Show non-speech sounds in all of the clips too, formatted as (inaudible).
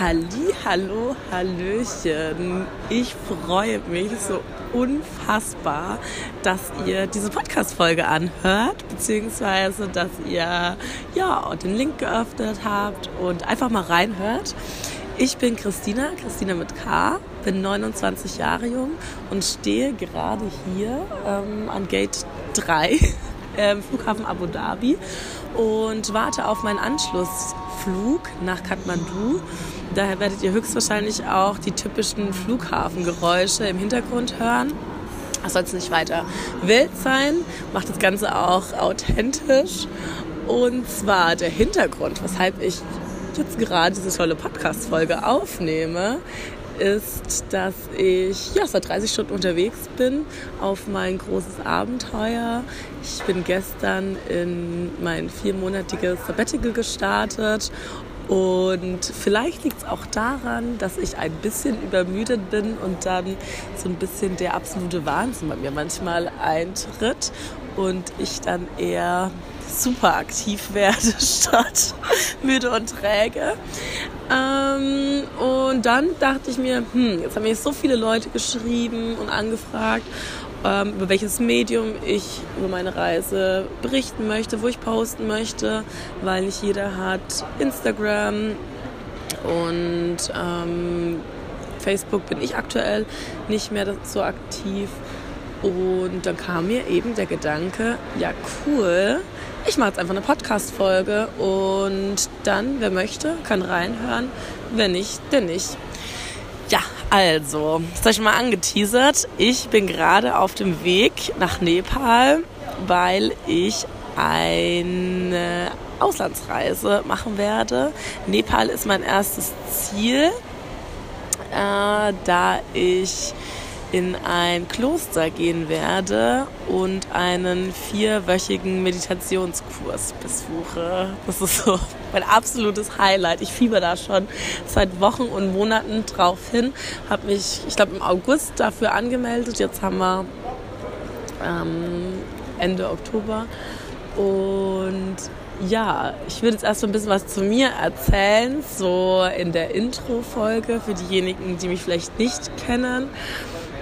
Halli, hallo, hallöchen. Ich freue mich so unfassbar, dass ihr diese Podcast-Folge anhört, beziehungsweise dass ihr ja den Link geöffnet habt und einfach mal reinhört. Ich bin Christina, Christina mit K, bin 29 Jahre jung und stehe gerade hier ähm, an Gate 3 (laughs) im Flughafen Abu Dhabi und warte auf meinen Anschlussflug nach Kathmandu. Daher werdet ihr höchstwahrscheinlich auch die typischen Flughafengeräusche im Hintergrund hören. Das es nicht weiter wild sein, macht das Ganze auch authentisch. Und zwar der Hintergrund, weshalb ich jetzt gerade diese tolle Podcast-Folge aufnehme, ist, dass ich ja, seit 30 Stunden unterwegs bin auf mein großes Abenteuer. Ich bin gestern in mein viermonatiges Sabbatical gestartet und vielleicht liegt es auch daran, dass ich ein bisschen übermüdet bin und dann so ein bisschen der absolute Wahnsinn bei mir manchmal eintritt und ich dann eher super aktiv werde (laughs) statt müde und träge. Ähm, und dann dachte ich mir, hm, jetzt haben mir so viele Leute geschrieben und angefragt, ähm, über welches Medium ich über meine Reise berichten möchte, wo ich posten möchte, weil nicht jeder hat Instagram und ähm, Facebook bin ich aktuell nicht mehr so aktiv. Und dann kam mir eben der Gedanke, ja cool, ich mache jetzt einfach eine Podcast-Folge und dann, wer möchte, kann reinhören, wenn nicht, denn nicht. Ja, also, das habe ich mal angeteasert. Ich bin gerade auf dem Weg nach Nepal, weil ich eine Auslandsreise machen werde. Nepal ist mein erstes Ziel, äh, da ich in ein Kloster gehen werde und einen vierwöchigen Meditationskurs besuche. Das ist so mein absolutes Highlight. Ich fieber da schon seit Wochen und Monaten drauf hin. Habe mich, ich glaube, im August dafür angemeldet. Jetzt haben wir ähm, Ende Oktober. Und ja, ich würde jetzt erst mal ein bisschen was zu mir erzählen, so in der Intro-Folge für diejenigen, die mich vielleicht nicht kennen.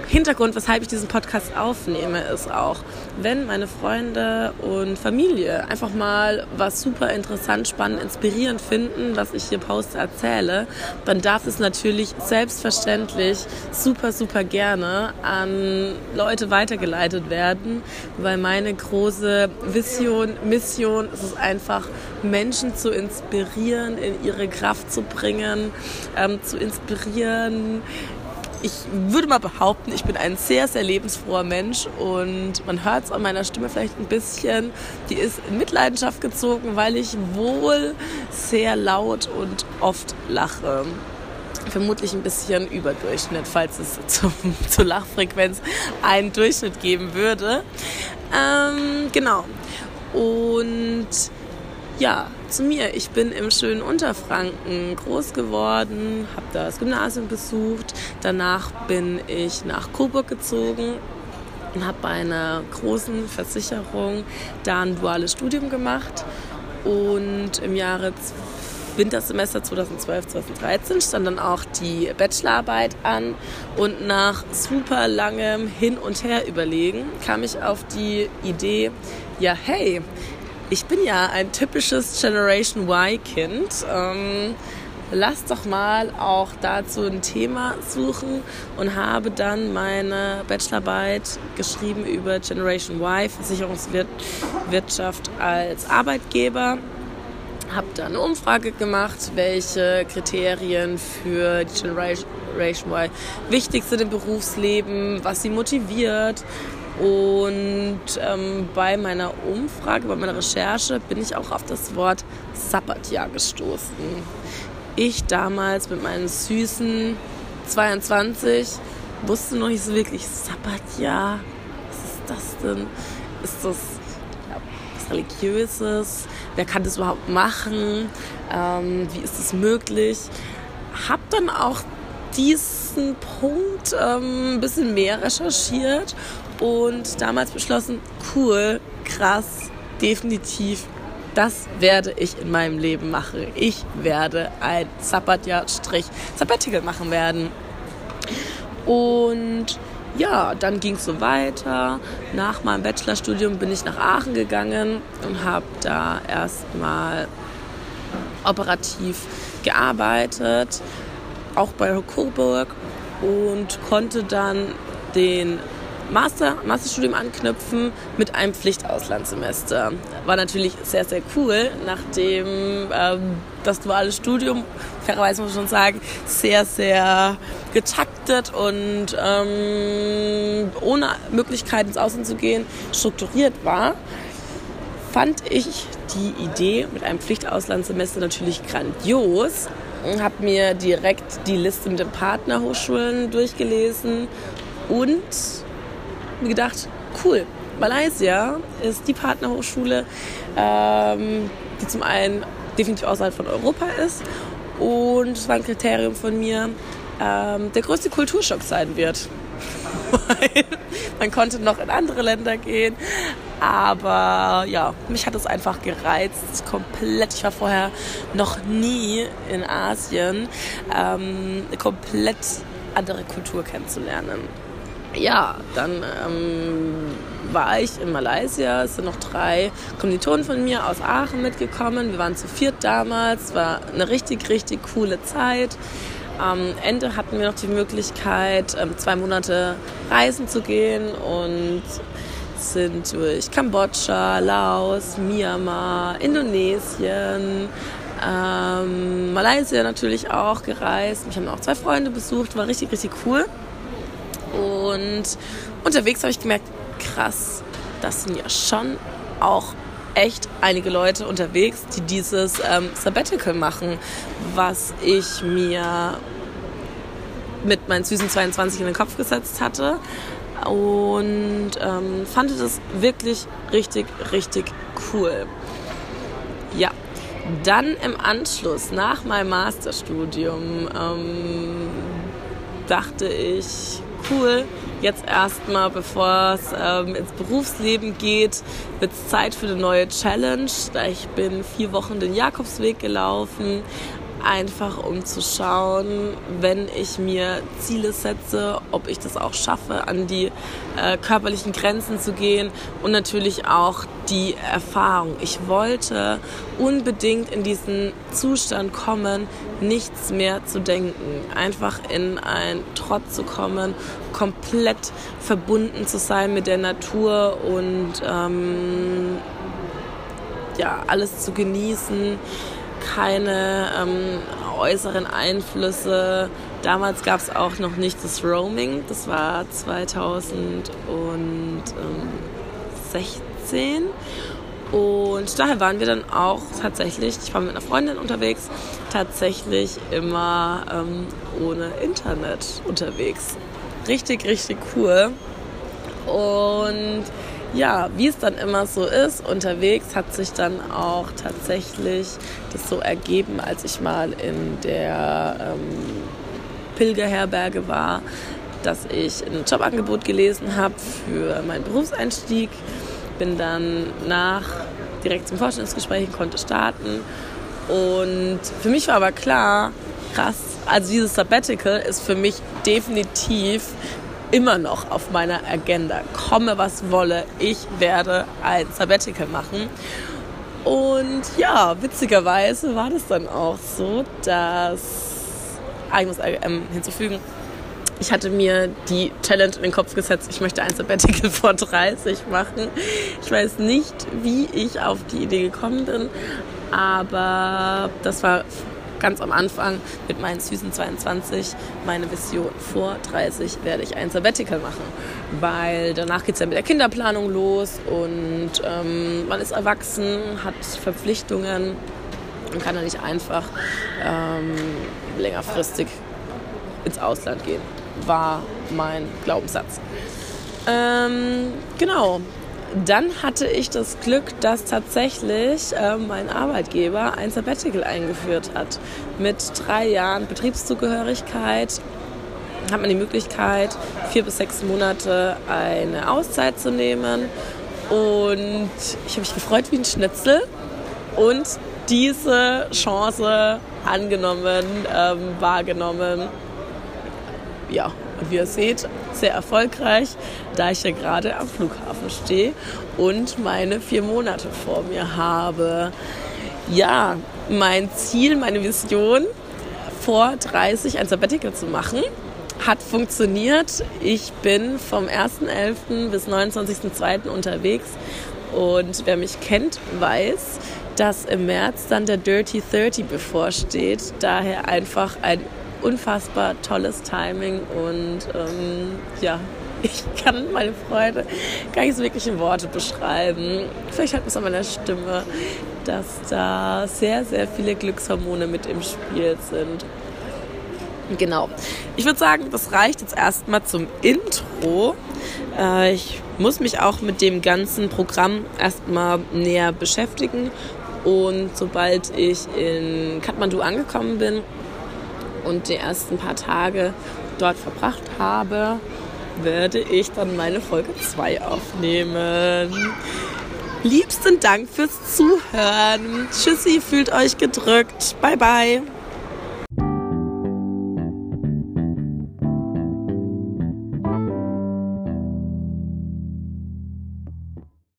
Hintergrund, weshalb ich diesen Podcast aufnehme, ist auch, wenn meine Freunde und Familie einfach mal was super interessant, spannend, inspirierend finden, was ich hier poste, erzähle, dann darf es natürlich selbstverständlich super, super gerne an Leute weitergeleitet werden, weil meine große Vision, Mission ist es einfach, Menschen zu inspirieren, in ihre Kraft zu bringen, ähm, zu inspirieren, ich würde mal behaupten, ich bin ein sehr, sehr lebensfroher Mensch und man hört es an meiner Stimme vielleicht ein bisschen. Die ist in Mitleidenschaft gezogen, weil ich wohl sehr laut und oft lache. Vermutlich ein bisschen Überdurchschnitt, falls es zum, (laughs) zur Lachfrequenz einen Durchschnitt geben würde. Ähm, genau. Und ja, zu mir. Ich bin im schönen Unterfranken groß geworden, habe da das Gymnasium besucht. Danach bin ich nach Coburg gezogen und habe bei einer großen Versicherung da ein duales Studium gemacht. Und im Jahre Wintersemester 2012, 2013 stand dann auch die Bachelorarbeit an und nach super langem Hin und Her überlegen kam ich auf die Idee, ja hey, ich bin ja ein typisches Generation Y-Kind. Ähm, lass doch mal auch dazu ein Thema suchen und habe dann meine Bachelorarbeit geschrieben über Generation Y, Versicherungswirtschaft als Arbeitgeber. Habe da eine Umfrage gemacht, welche Kriterien für die Generation Y wichtig sind im Berufsleben, was sie motiviert und ähm, bei meiner Umfrage, bei meiner Recherche bin ich auch auf das Wort Sabbatjahr gestoßen. Ich damals mit meinen süßen 22 wusste noch nicht so wirklich Sabbatjahr. Was ist das denn? Ist das was Religiöses? Wer kann das überhaupt machen? Ähm, wie ist es möglich? Hab dann auch diesen Punkt ähm, ein bisschen mehr recherchiert und damals beschlossen, cool, krass, definitiv, das werde ich in meinem Leben machen. Ich werde ein Sabbatjahr-Sabbatical machen werden. Und ja, dann ging es so weiter. Nach meinem Bachelorstudium bin ich nach Aachen gegangen und habe da erstmal operativ gearbeitet, auch bei Coburg und konnte dann den Master, Masterstudium anknüpfen mit einem Pflichtauslandssemester. War natürlich sehr, sehr cool, nachdem ähm, das duale Studium, (laughs) fairerweise muss man schon sagen, sehr, sehr getaktet und ähm, ohne Möglichkeit ins Ausland zu gehen, strukturiert war, fand ich die Idee mit einem Pflichtauslandssemester natürlich grandios. Habe mir direkt die Liste mit den Partnerhochschulen durchgelesen und mir gedacht, cool, Malaysia ist die Partnerhochschule, ähm, die zum einen definitiv außerhalb von Europa ist und es war ein Kriterium von mir, ähm, der größte Kulturschock sein wird. (laughs) Man konnte noch in andere Länder gehen, aber ja, mich hat es einfach gereizt, komplett. Ich war vorher noch nie in Asien, ähm, komplett andere Kultur kennenzulernen ja, dann ähm, war ich in Malaysia. Es sind noch drei Kommilitonen von mir aus Aachen mitgekommen. Wir waren zu viert damals. War eine richtig, richtig coole Zeit. Am Ende hatten wir noch die Möglichkeit, ähm, zwei Monate reisen zu gehen und sind durch Kambodscha, Laos, Myanmar, Indonesien, ähm, Malaysia natürlich auch gereist. Ich habe auch zwei Freunde besucht, war richtig, richtig cool. Und unterwegs habe ich gemerkt, krass, das sind ja schon auch echt einige Leute unterwegs, die dieses ähm, Sabbatical machen, was ich mir mit meinen süßen 22 in den Kopf gesetzt hatte. Und ähm, fand das wirklich richtig, richtig cool. Ja, dann im Anschluss, nach meinem Masterstudium, ähm, dachte ich, cool. Jetzt erstmal, bevor es ähm, ins Berufsleben geht, wird es Zeit für eine neue Challenge. Ich bin vier Wochen den Jakobsweg gelaufen, einfach um zu schauen, wenn ich mir Ziele setze, ob ich das auch schaffe, an die äh, körperlichen Grenzen zu gehen und natürlich auch die Erfahrung. Ich wollte unbedingt in diesen Zustand kommen, nichts mehr zu denken, einfach in ein Trott zu kommen, komplett verbunden zu sein mit der Natur und ähm, ja, alles zu genießen keine ähm, äußeren Einflüsse. Damals gab es auch noch nicht das Roaming. Das war 2016. Und daher waren wir dann auch tatsächlich, ich war mit einer Freundin unterwegs, tatsächlich immer ähm, ohne Internet unterwegs. Richtig, richtig cool. Und ja, wie es dann immer so ist, unterwegs hat sich dann auch tatsächlich das so ergeben, als ich mal in der ähm, Pilgerherberge war, dass ich ein Jobangebot gelesen habe für meinen Berufseinstieg. Bin dann nach direkt zum Vorstellungsgespräch konnte starten. Und für mich war aber klar, krass, also dieses Sabbatical ist für mich definitiv immer noch auf meiner Agenda. Komme, was wolle, ich werde ein Sabbatical machen. Und ja, witzigerweise war das dann auch so, dass, ah, ich muss ähm, hinzufügen, ich hatte mir die Challenge in den Kopf gesetzt, ich möchte ein Sabbatical (laughs) vor 30 machen. Ich weiß nicht, wie ich auf die Idee gekommen bin, aber das war ganz am Anfang mit meinen süßen 22 meine Vision. Vor 30 werde ich ein Sabbatical machen, weil danach geht es ja mit der Kinderplanung los und ähm, man ist erwachsen, hat Verpflichtungen und kann dann nicht einfach ähm, längerfristig ins Ausland gehen. War mein Glaubenssatz. Ähm, genau, dann hatte ich das Glück, dass tatsächlich äh, mein Arbeitgeber ein Sabbatical eingeführt hat. Mit drei Jahren Betriebszugehörigkeit hat man die Möglichkeit, vier bis sechs Monate eine Auszeit zu nehmen. Und ich habe mich gefreut wie ein Schnitzel und diese Chance angenommen, ähm, wahrgenommen. Ja, wie ihr seht, sehr erfolgreich, da ich ja gerade am Flughafen stehe und meine vier Monate vor mir habe. Ja, mein Ziel, meine Vision, vor 30 ein Sabbatical zu machen, hat funktioniert. Ich bin vom 1.11. bis 29.02. unterwegs und wer mich kennt, weiß, dass im März dann der Dirty 30 bevorsteht. Daher einfach ein unfassbar tolles Timing und ähm, ja, (laughs) ich kann meine Freude gar nicht so wirklich in Worte beschreiben. Vielleicht hört man es an meiner Stimme, dass da sehr, sehr viele Glückshormone mit im Spiel sind. Genau. Ich würde sagen, das reicht jetzt erstmal zum Intro. Äh, ich muss mich auch mit dem ganzen Programm erstmal näher beschäftigen. Und sobald ich in Kathmandu angekommen bin und die ersten paar Tage dort verbracht habe, werde ich dann meine Folge 2 aufnehmen. Liebsten Dank fürs Zuhören. Tschüssi, fühlt euch gedrückt. Bye, bye.